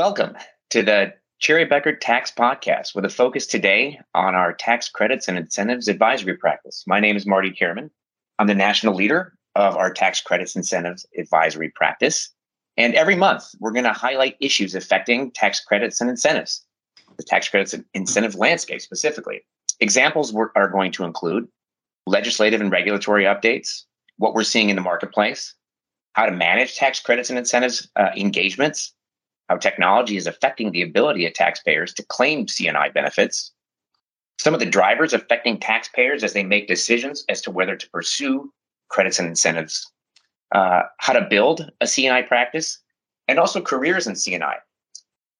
Welcome to the Cherry Bekaert Tax Podcast with a focus today on our tax credits and incentives advisory practice. My name is Marty Kierman. I'm the national leader of our tax credits incentives advisory practice. And every month, we're going to highlight issues affecting tax credits and incentives, the tax credits and incentive landscape specifically. Examples are going to include legislative and regulatory updates, what we're seeing in the marketplace, how to manage tax credits and incentives uh, engagements, how technology is affecting the ability of taxpayers to claim C&I benefits, some of the drivers affecting taxpayers as they make decisions as to whether to pursue credits and incentives, uh, how to build a C&I practice, and also careers in C&I.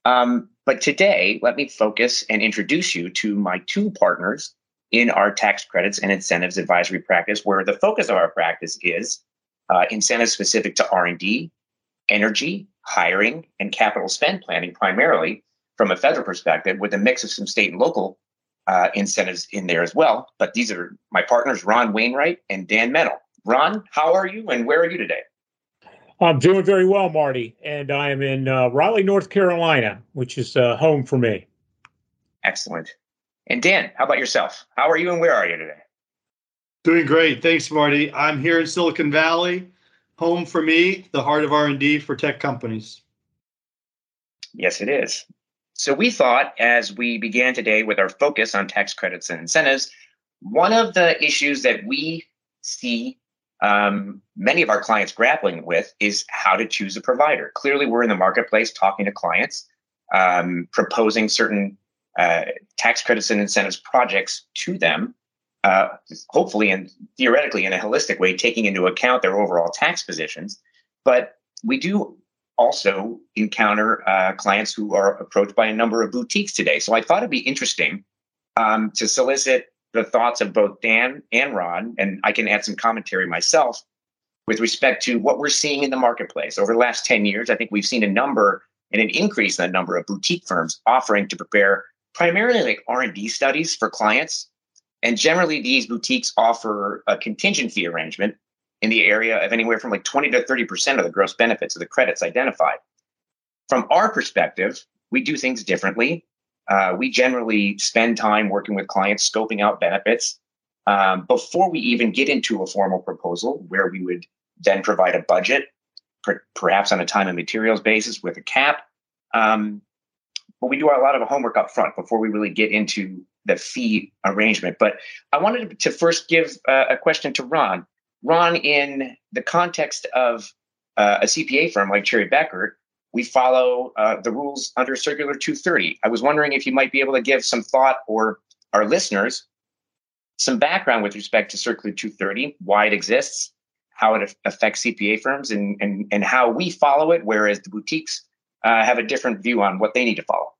Um, but today, let me focus and introduce you to my two partners in our tax credits and incentives advisory practice, where the focus of our practice is uh, incentives specific to R&D, energy, hiring, and capital spend planning primarily from a federal perspective, with a mix of some state and local uh, incentives in there as well. But these are my partners, Ron Wainwright and Dan Mennel. Ron, how are you and where are you today? I'm doing very well, Marty, and I am in uh, Raleigh, North Carolina, which is uh, home for me. Excellent. And Dan, how about yourself? How are you and where are you today? Doing great. Thanks, Marty. I'm here in Silicon Valley home for me, the heart of R&D for tech companies. Yes, it is. So we thought as we began today with our focus on tax credits and incentives, one of the issues that we see um, many of our clients grappling with is how to choose a provider. Clearly, we're in the marketplace talking to clients, um, proposing certain uh, tax credits and incentives projects to them uh, hopefully and theoretically in a holistic way, taking into account their overall tax positions. But we do also encounter uh, clients who are approached by a number of boutiques today. So I thought it'd be interesting um, to solicit the thoughts of both Dan and Ron, and I can add some commentary myself with respect to what we're seeing in the marketplace. Over the last 10 years, I think we've seen a number and an increase in the number of boutique firms offering to prepare primarily like R&D studies for clients and generally, these boutiques offer a contingent fee arrangement in the area of anywhere from like 20 to 30% of the gross benefits of the credits identified. From our perspective, we do things differently. Uh, we generally spend time working with clients, scoping out benefits um, before we even get into a formal proposal where we would then provide a budget, per- perhaps on a time and materials basis with a cap. Um, but we do a lot of homework up front before we really get into the fee arrangement. But I wanted to first give uh, a question to Ron. Ron, in the context of uh, a CPA firm like Cherry Bekaert, we follow uh, the rules under Circular 230. I was wondering if you might be able to give some thought or our listeners some background with respect to Circular 230, why it exists, how it affects CPA firms, and, and, and how we follow it, whereas the boutiques uh, have a different view on what they need to follow.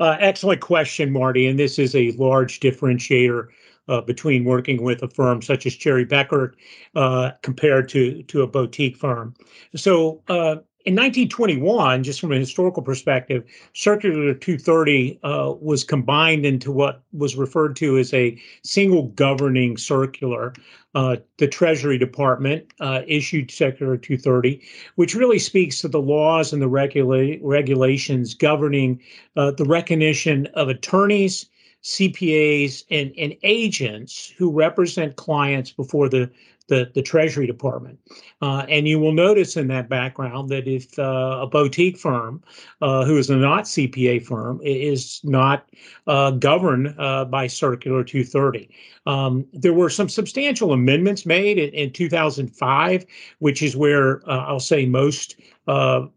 Uh, excellent question, Marty. And this is a large differentiator uh, between working with a firm such as Cherry Bekaert uh, compared to to a boutique firm. So uh, in 1921, just from a historical perspective, Circular 230 uh, was combined into what was referred to as a single governing circular. Uh, the Treasury Department uh, issued Circular 230, which really speaks to the laws and the regula- regulations governing uh, the recognition of attorneys, CPAs, and, and agents who represent clients before the the, the Treasury Department. Uh, and you will notice in that background that if uh, a boutique firm, uh, who is a not CPA firm, is not uh, governed uh, by Circular 230. Um, there were some substantial amendments made in, in 2005, which is where uh, I'll say most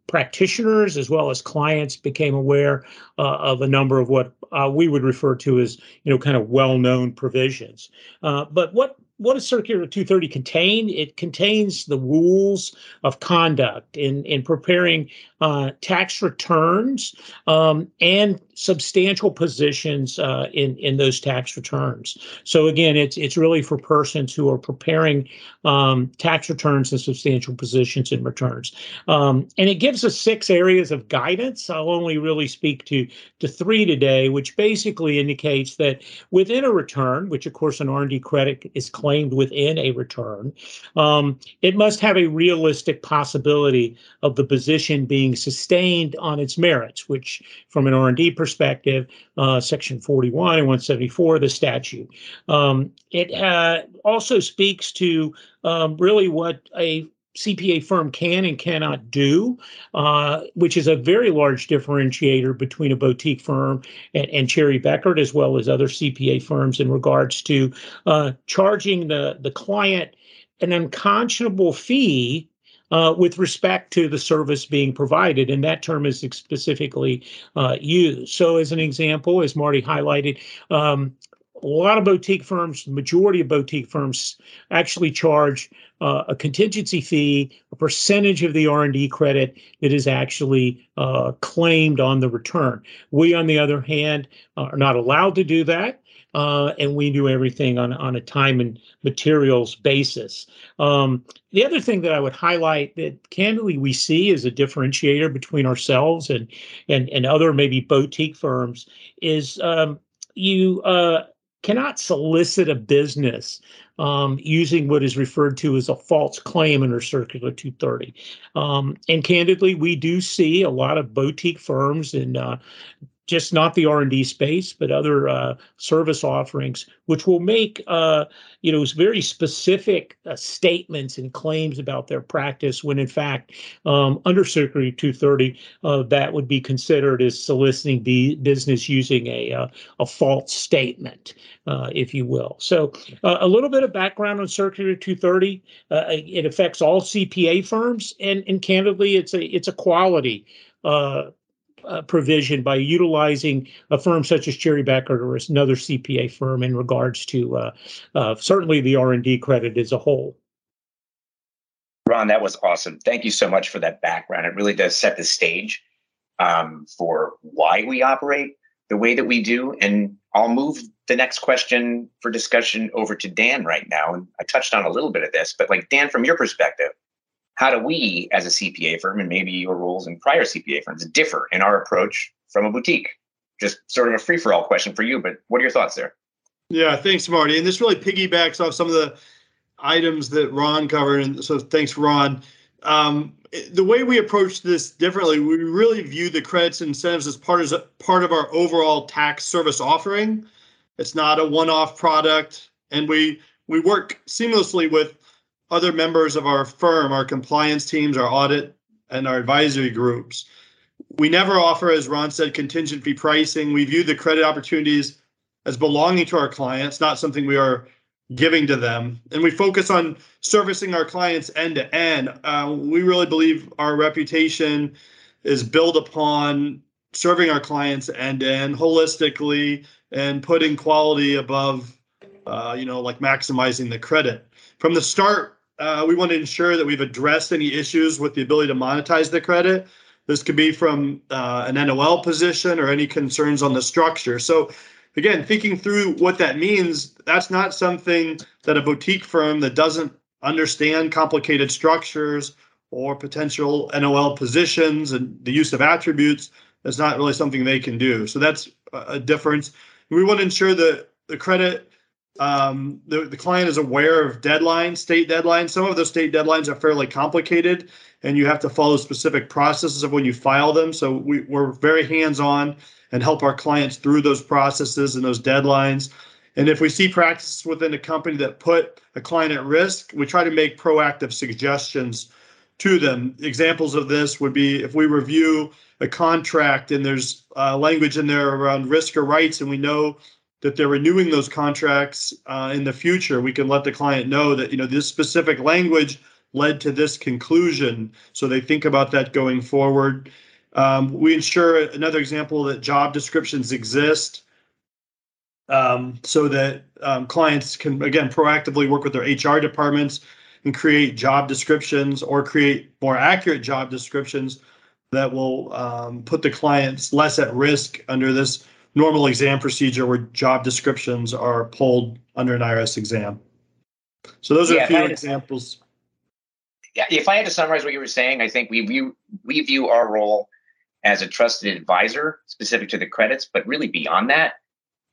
practitioners as well as clients became aware of a number of what we would refer to as, you know, kind of well-known provisions. but what what does Circular 230 contain? It contains the rules of conduct in, in preparing uh, tax returns um, and substantial positions uh, in in those tax returns. So again, it's it's really for persons who are preparing um, tax returns and substantial positions in returns. Um, and it gives us six areas of guidance. I'll only really speak to to three today, which basically indicates that within a return, which of course an R&D credit is claimed claimed within a return. Um, it must have a realistic possibility of the position being sustained on its merits, which, from an R&D perspective, uh, Section 41 and 174 of the statute. Um, it uh, also speaks to um, really what a CPA firm can and cannot do, uh, which is a very large differentiator between a boutique firm and, and Cherry Bekaert, as well as other CPA firms, in regards to uh, charging the, the client an unconscionable fee uh, with respect to the service being provided, and that term is specifically uh, used. So, as an example, as Marty highlighted, um, a lot of boutique firms, the majority of boutique firms, actually charge uh, a contingency fee, a percentage of the R&D credit that is actually uh, claimed on the return. We, on the other hand, are not allowed to do that. Uh, and we do everything on, on a time and materials basis. Um, the other thing that I would highlight that candidly we see as a differentiator between ourselves and and, and other maybe boutique firms is um, you uh, cannot solicit a business um, using what is referred to as a false claim under Circular 230. Um, and candidly, we do see a lot of boutique firms and uh, just not the r&d space but other uh, service offerings which will make uh, you know very specific uh, statements and claims about their practice when in fact um, under circular 230 uh, that would be considered as soliciting the business using a, uh, a false statement uh, if you will. So a little bit of background on circular 230 it affects all cpa firms and, and candidly it's a it's a quality uh, uh, provision by utilizing a firm such as Cherry Bekaert or another CPA firm in regards to uh, uh, certainly the R&D credit as a whole. Ron, that was awesome. Thank you so much for that background. It really does set the stage um, for why we operate the way that we do. And I'll move the next question for discussion over to Dan right now. And I touched on a little bit of this, but like Dan, from your perspective, how do we as a CPA firm and maybe your roles in prior CPA firms differ in our approach from a boutique? Just sort of a free for all question for you, but what are your thoughts there? Yeah, thanks, Marty. And this really piggybacks off some of the items that Ron covered. And so thanks, Ron. Um, the way we approach this differently, we really view the credits and incentives as part of part of our overall tax service offering. It's not a one-off product, and we we work seamlessly with other members of our firm, our compliance teams, our audit, and our advisory groups. We never offer, as Ron said, contingent fee pricing. We view the credit opportunities as belonging to our clients, not something we are giving to them. And we focus on servicing our clients end to end. Uh, we really believe our reputation is built upon serving our clients end to end holistically and putting quality above, uh, you know, like maximizing the credit. From the start, uh, we want to ensure that we've addressed any issues with the ability to monetize the credit. This could be from uh, an NOL position or any concerns on the structure. So, again, thinking through what that means, that's not something that a boutique firm that doesn't understand complicated structures or potential NOL positions and the use of attributes is not really something they can do. So that's a difference. We want to ensure that the credit um, the, the client is aware of deadlines, state deadlines. Some of those state deadlines are fairly complicated, and you have to follow specific processes of when you file them. So we, we're very hands on and help our clients through those processes and those deadlines. And if we see practices within a company that put a client at risk, we try to make proactive suggestions to them. Examples of this would be if we review a contract and there's uh, language in there around risk or rights, and we know that they're renewing those contracts uh, in the future, we can let the client know that you know this specific language led to this conclusion, so they think about that going forward. Um, we ensure another example that job descriptions exist, um, so that um, clients can again proactively work with their HR departments and create job descriptions or create more accurate job descriptions that will um, put the clients less at risk under this normal exam procedure where job descriptions are pulled under an IRS exam. So those are yeah, a few examples. Yeah, if I had to summarize what you were saying, I think we view we view our role as a trusted advisor specific to the credits, but really beyond that,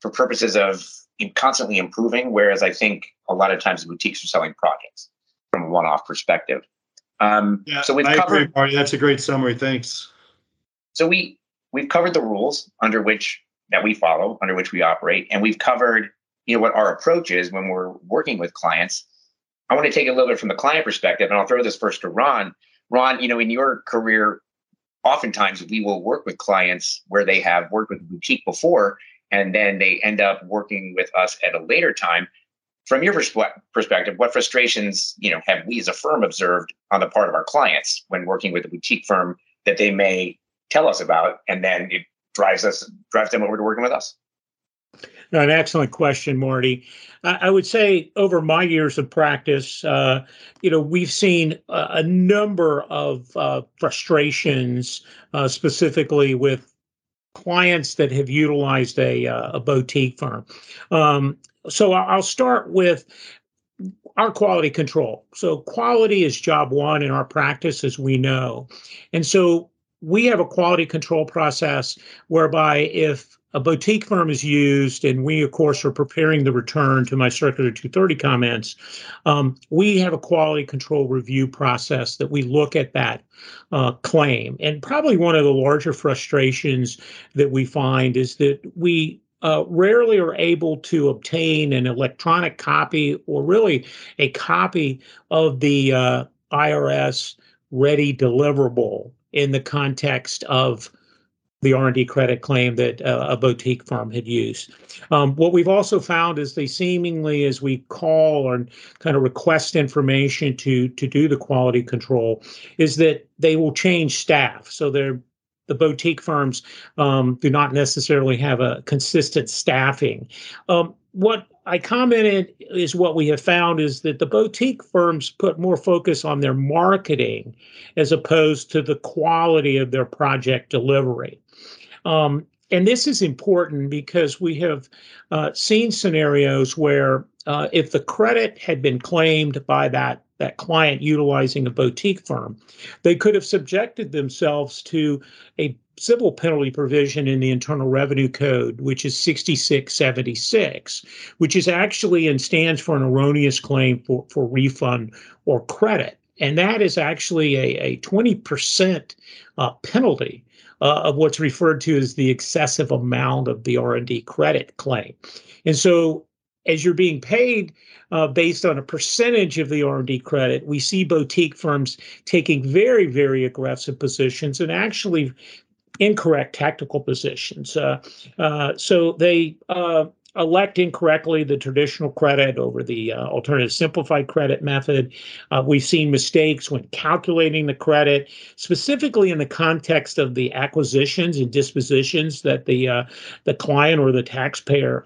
for purposes of constantly improving, whereas I think a lot of times boutiques are selling projects from a one-off perspective. Um, Yeah, so we've I covered. agree, Marty. That's a great summary. Thanks. So we we've covered the rules under which that we follow, under which we operate, and we've covered you know what our approach is when we're working with clients. I want to take a little bit from the client perspective, and I'll throw this first to Ron. Ron, you know, in your career, oftentimes we will work with clients where they have worked with a boutique before, and then they end up working with us at a later time. From your perspe- perspective, what frustrations you know have we as a firm observed on the part of our clients when working with a boutique firm that they may tell us about, and then it drives us drives them over to working with us. An excellent question, Marty. I, I would say over my years of practice, uh, you know, we've seen a, a number of uh, frustrations, uh, specifically with clients that have utilized a, uh, a boutique firm. Um, so I'll start with our quality control. So quality is job one in our practice, as we know, and so we have a quality control process whereby if a boutique firm is used, and we, of course, are preparing the return to my Circular 230 comments. Um, we have a quality control review process that we look at that uh, claim. And probably one of the larger frustrations that we find is that we uh, rarely are able to obtain an electronic copy or really a copy of the uh, IRS ready deliverable in the context of the R&D credit claim that uh, a boutique firm had used. Um, what we've also found is they seemingly, as we call or kind of request information to to do the quality control, is that they will change staff. So they're the boutique firms um, do not necessarily have a consistent staffing. Um, what I commented is what we have found is that the boutique firms put more focus on their marketing as opposed to the quality of their project delivery. Um, and this is important because we have uh, seen scenarios where uh, if the credit had been claimed by that that client utilizing a boutique firm, they could have subjected themselves to a civil penalty provision in the Internal Revenue Code, which is 6676, which is actually and stands for an erroneous claim for, for refund or credit. And that is actually a, a 20% uh, penalty uh, of what's referred to as the excessive amount of the R&D credit claim. And so as you're being paid uh, based on a percentage of the R&D credit, we see boutique firms taking very, very aggressive positions and actually incorrect tactical positions. Uh, uh, so they uh, elect incorrectly the traditional credit over the uh, alternative simplified credit method. Uh, we've seen mistakes when calculating the credit, specifically in the context of the acquisitions and dispositions that the uh, the client or the taxpayer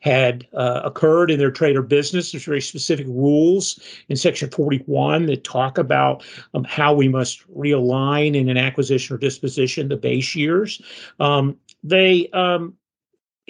had occurred in their trade or business. There's very specific rules in Section 41 that talk about um, how we must realign in an acquisition or disposition the base years. Um, they um,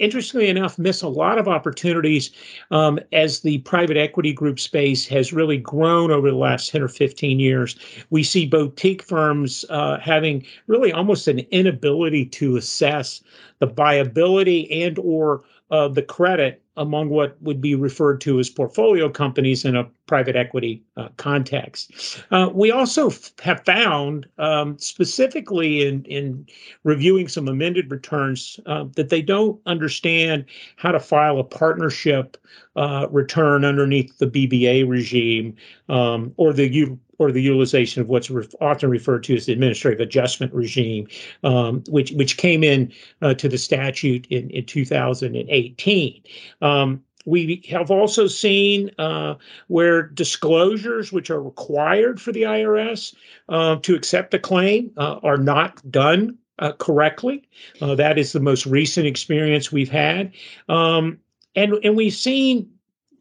interestingly enough, miss a lot of opportunities um, as the private equity group space has really grown over the last 10 or 15 years. We see boutique firms uh, having really almost an inability to assess the viability and or uh, the credit among what would be referred to as portfolio companies in a private equity uh, context. Uh, we also f- have found, um, specifically in, in reviewing some amended returns, uh, that they don't understand how to file a partnership uh, return underneath the BBA regime um, or the U- or the utilization of what's re- often referred to as the administrative adjustment regime, um, which which came in uh, to the statute in, in 2018. Um, we have also seen uh, where disclosures, which are required for the IRS uh, to accept a claim, uh, are not done uh, correctly. Uh, that is the most recent experience we've had, um, and and we've seen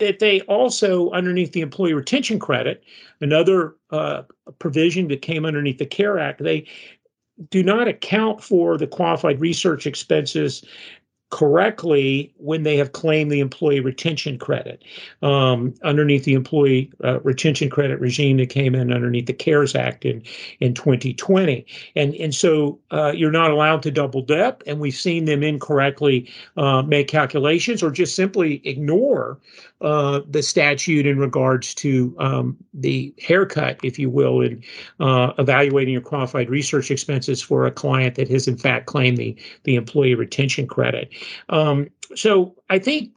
that they also, underneath the employee retention credit, another uh, provision that came underneath the CARE Act, they do not account for the qualified research expenses correctly when they have claimed the employee retention credit um, underneath the employee uh, retention credit regime that came in underneath the CARES Act in in 2020, and and so uh, you're not allowed to double dip, and we've seen them incorrectly uh, make calculations or just simply ignore uh, the statute in regards to um, the haircut, if you will, in uh, evaluating your qualified research expenses for a client that has in fact claimed the the employee retention credit. Um, so I think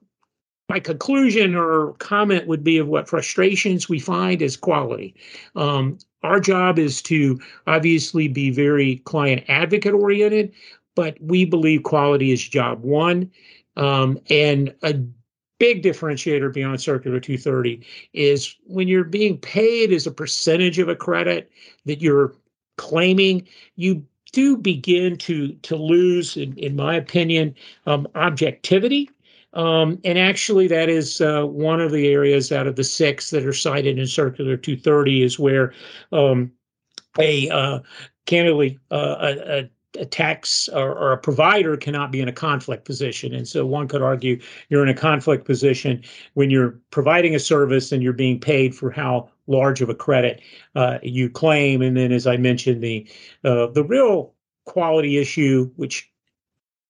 my conclusion or comment would be of what frustrations we find is quality. Um, our job is to obviously be very client advocate oriented, but we believe quality is job one. Um, and a big differentiator beyond Circular 230 is when you're being paid as a percentage of a credit that you're claiming, you do begin to to lose, in, in my opinion, um, objectivity. Um, and actually, that is uh, one of the areas out of the six that are cited in Circular 230 is where um, a uh, candidly uh, a, a a tax or, or, a provider cannot be in a conflict position. And so one could argue you're in a conflict position when you're providing a service and you're being paid for how large of a credit uh, you claim. And then, as I mentioned, the uh, the real quality issue, which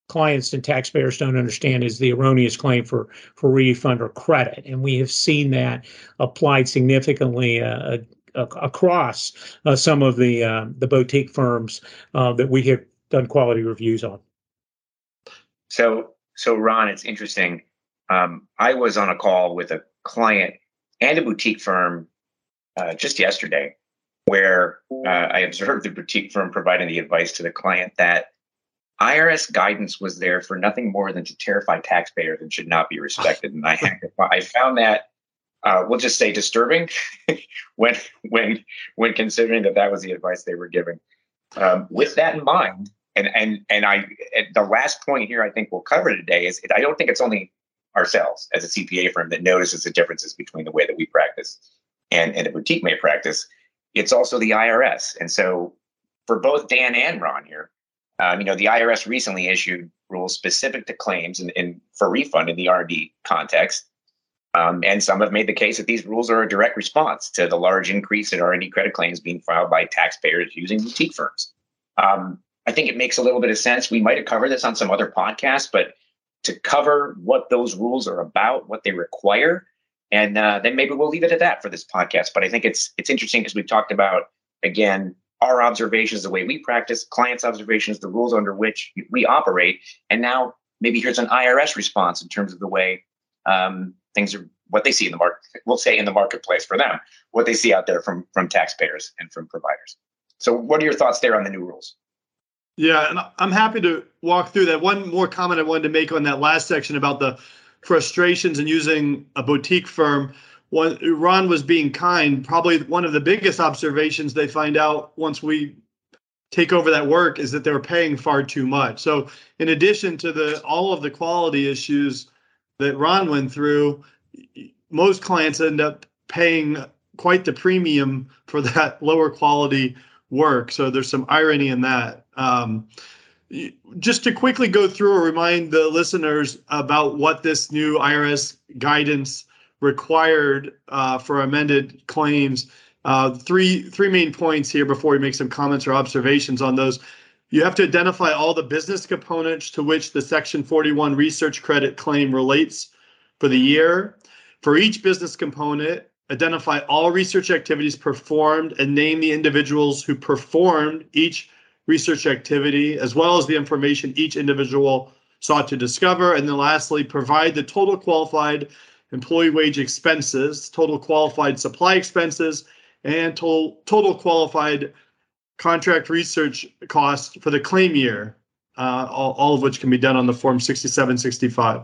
clients and taxpayers don't understand, is the erroneous claim for for refund or credit. And we have seen that applied significantly. Uh, across uh, some of the uh, the boutique firms uh, that we have done quality reviews on. So, so Ron, it's interesting. Um, I was on a call with a client and a boutique firm uh, just yesterday, where uh, I observed the boutique firm providing the advice to the client that IRS guidance was there for nothing more than to terrify taxpayers and should not be respected. And I, I found that uh, we'll just say disturbing when when when considering that that was the advice they were giving. Um, with that in mind, and and and I the last point here I think we'll cover today is I don't think it's only ourselves as a CPA firm that notices the differences between the way that we practice and, and a boutique may practice. It's also the IRS. And so for both Dan and Ron here, um, you know, the IRS recently issued rules specific to claims and, and for refund in the R&D context. Um, and some have made the case that these rules are a direct response to the large increase in R&D credit claims being filed by taxpayers using boutique firms. Um, I think it makes a little bit of sense. We might have covered this on some other podcasts, but to cover what those rules are about, what they require, and uh, then maybe we'll leave it at that for this podcast. But I think it's it's interesting because we've talked about again our observations, the way we practice, clients' observations, the rules under which we operate, and now maybe here's an IRS response in terms of the way um, things are, what they see in the market. We'll say in the marketplace for them, what they see out there from from taxpayers and from providers. So, what are your thoughts there on the new rules? Yeah, and I'm happy to walk through that. One more comment I wanted to make on that last section about the frustrations in using a boutique firm. When Ron was being kind, probably one of the biggest observations they find out once we take over that work is that they were paying far too much. So, in addition to the all of the quality issues that Ron went through, most clients end up paying quite the premium for that lower quality work. So there's some irony in that. Um, just to quickly go through or remind the listeners about what this new IRS guidance required uh, for amended claims. Uh, three three main points here before we make some comments or observations on those. You have to identify all the business components to which the Section 41 research credit claim relates for the year. For each business component, identify all research activities performed and name the individuals who performed each research activity, as well as the information each individual sought to discover. And then lastly, provide the total qualified employee wage expenses, total qualified supply expenses, and total, total qualified contract research costs for the claim year, uh, all, all of which can be done on the Form 6765.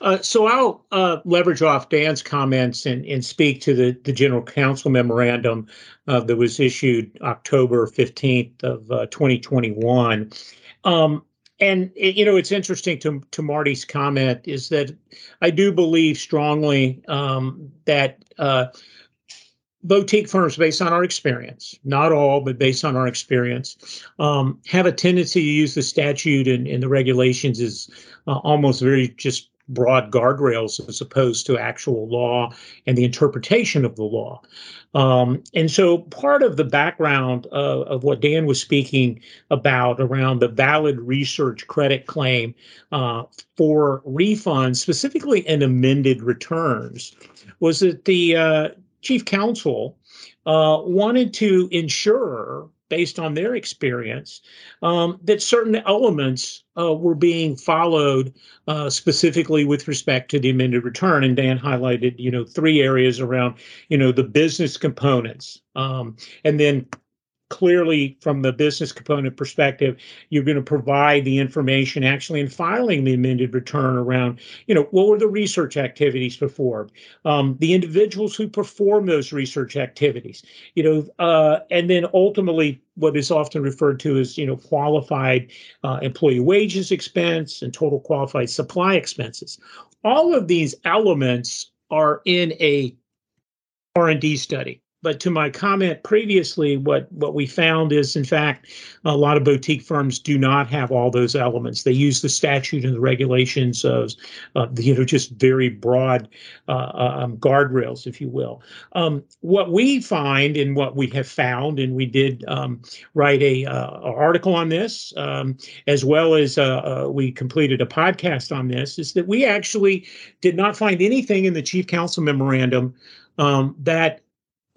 Uh, so I'll uh, leverage off Dan's comments and, and speak to the, the general counsel memorandum uh, that was issued October 15th of 2021. Uh, um, and it, you know, it's interesting to to Marty's comment is that I do believe strongly um, that uh, boutique firms, based on our experience, not all, but based on our experience, um, have a tendency to use the statute and, and the regulations as uh, almost very just broad guardrails as opposed to actual law and the interpretation of the law. Um, and so part of the background of, of, what Dan was speaking about around the valid research credit claim uh, for refunds, specifically in amended returns, was that the uh, chief counsel uh, wanted to ensure based on their experience, um, that certain elements uh, were being followed uh, specifically with respect to the amended return. And Dan highlighted, you know, three areas around, you know, the business components, um, and then clearly from the business component perspective you're going to provide the information actually in filing the amended return around you know what were the research activities before? Um, the individuals who perform those research activities you know uh, and then ultimately what is often referred to as you know qualified uh, employee wages expense and total qualified supply expenses. All of these elements are in a r&d study but to my comment previously, what what we found is, in fact, a lot of boutique firms do not have all those elements. They use the statute and the regulations of, uh, you know, just very broad uh, um, guardrails, if you will. Um, what we find and what we have found, and we did um, write a uh, article on this, um, as well as uh, uh, we completed a podcast on this, is that we actually did not find anything in the chief counsel memorandum um, that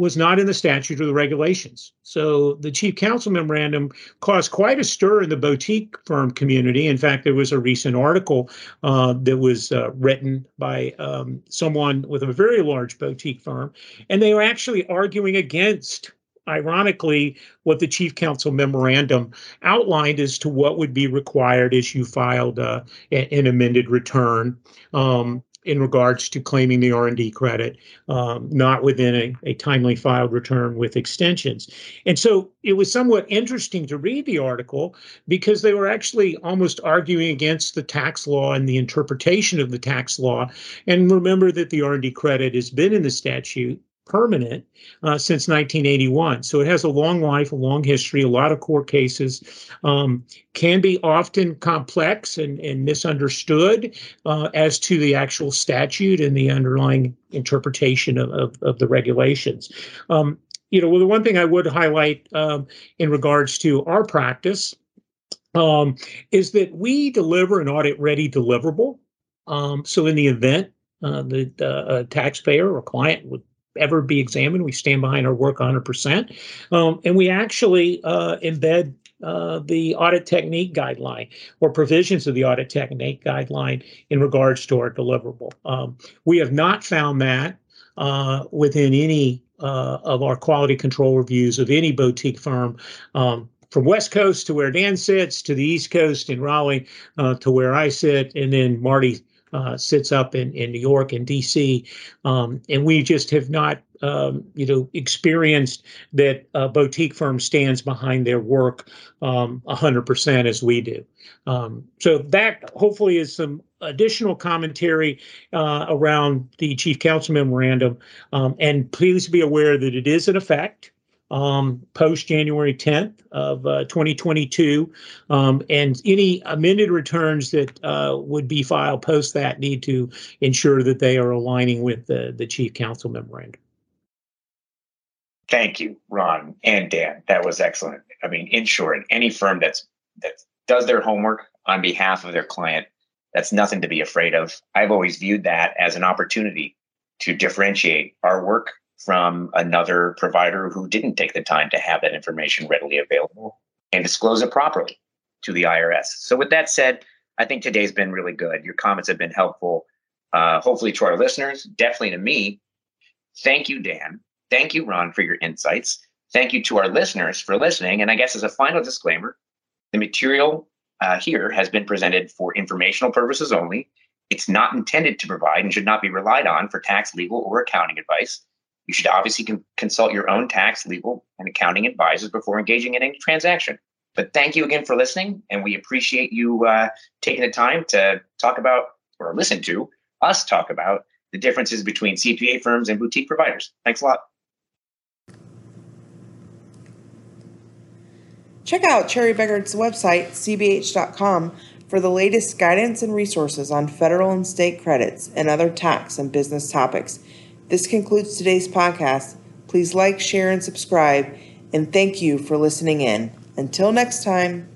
was not in the statute or the regulations. So the chief counsel memorandum caused quite a stir in the boutique firm community. In fact, there was a recent article uh, that was uh, written by um, someone with a very large boutique firm, and they were actually arguing against ironically, what the chief counsel memorandum outlined as to what would be required as you filed uh, an amended return. Um, in regards to claiming the R&D credit, um, not within a, a, timely filed return with extensions. And so it was somewhat interesting to read the article because they were actually almost arguing against the tax law and the interpretation of the tax law. And remember that the R&D credit has been in the statute permanent uh, since 1981. So it has a long life, a long history, a lot of court cases, um, can be often complex and, and misunderstood uh, as to the actual statute and the underlying interpretation of, of, of the regulations. Um, you know, well, the one thing I would highlight um, in regards to our practice um, is that we deliver an audit ready deliverable. Um, so in the event uh, the uh, taxpayer or client would ever be examined. We stand behind our work 100%. Um, and we actually uh, embed uh, the audit technique guideline or provisions of the audit technique guideline in regards to our deliverable. Um, we have not found that uh, within any uh, of our quality control reviews of any boutique firm. Um, from West Coast to where Dan sits, to the East Coast in Raleigh, uh, to where I sit, and then Marty uh, sits up in, in New York and DC. Um, and we just have not, um, you know, experienced that a boutique firm stands behind their work um, 100% as we do. Um, so that hopefully is some additional commentary uh, around the chief counsel memorandum. Um, and please be aware that it is in effect um, post January 10th of uh, 2022. Um, and any amended returns that uh, would be filed post that need to ensure that they are aligning with the, the chief counsel memorandum. Thank you, Ron and Dan. That was excellent. I mean, in short, any firm that's that does their homework on behalf of their client, that's nothing to be afraid of. I've always viewed that as an opportunity to differentiate our work from another provider who didn't take the time to have that information readily available and disclose it properly to the IRS. So, with that said, I think today's been really good. Your comments have been helpful, uh, hopefully, to our listeners, definitely to me. Thank you, Dan. Thank you, Ron, for your insights. Thank you to our listeners for listening. And I guess as a final disclaimer, the material uh, here has been presented for informational purposes only. It's not intended to provide and should not be relied on for tax, legal, or accounting advice. You should obviously con- consult your own tax, legal, and accounting advisors before engaging in any transaction. But thank you again for listening, and we appreciate you uh, taking the time to talk about or listen to us talk about the differences between CPA firms and boutique providers. Thanks a lot. Check out Cherry Bekaert's website, cbh.com, for the latest guidance and resources on federal and state credits and other tax and business topics. This concludes today's podcast. Please like, share, and subscribe, and thank you for listening in. Until next time.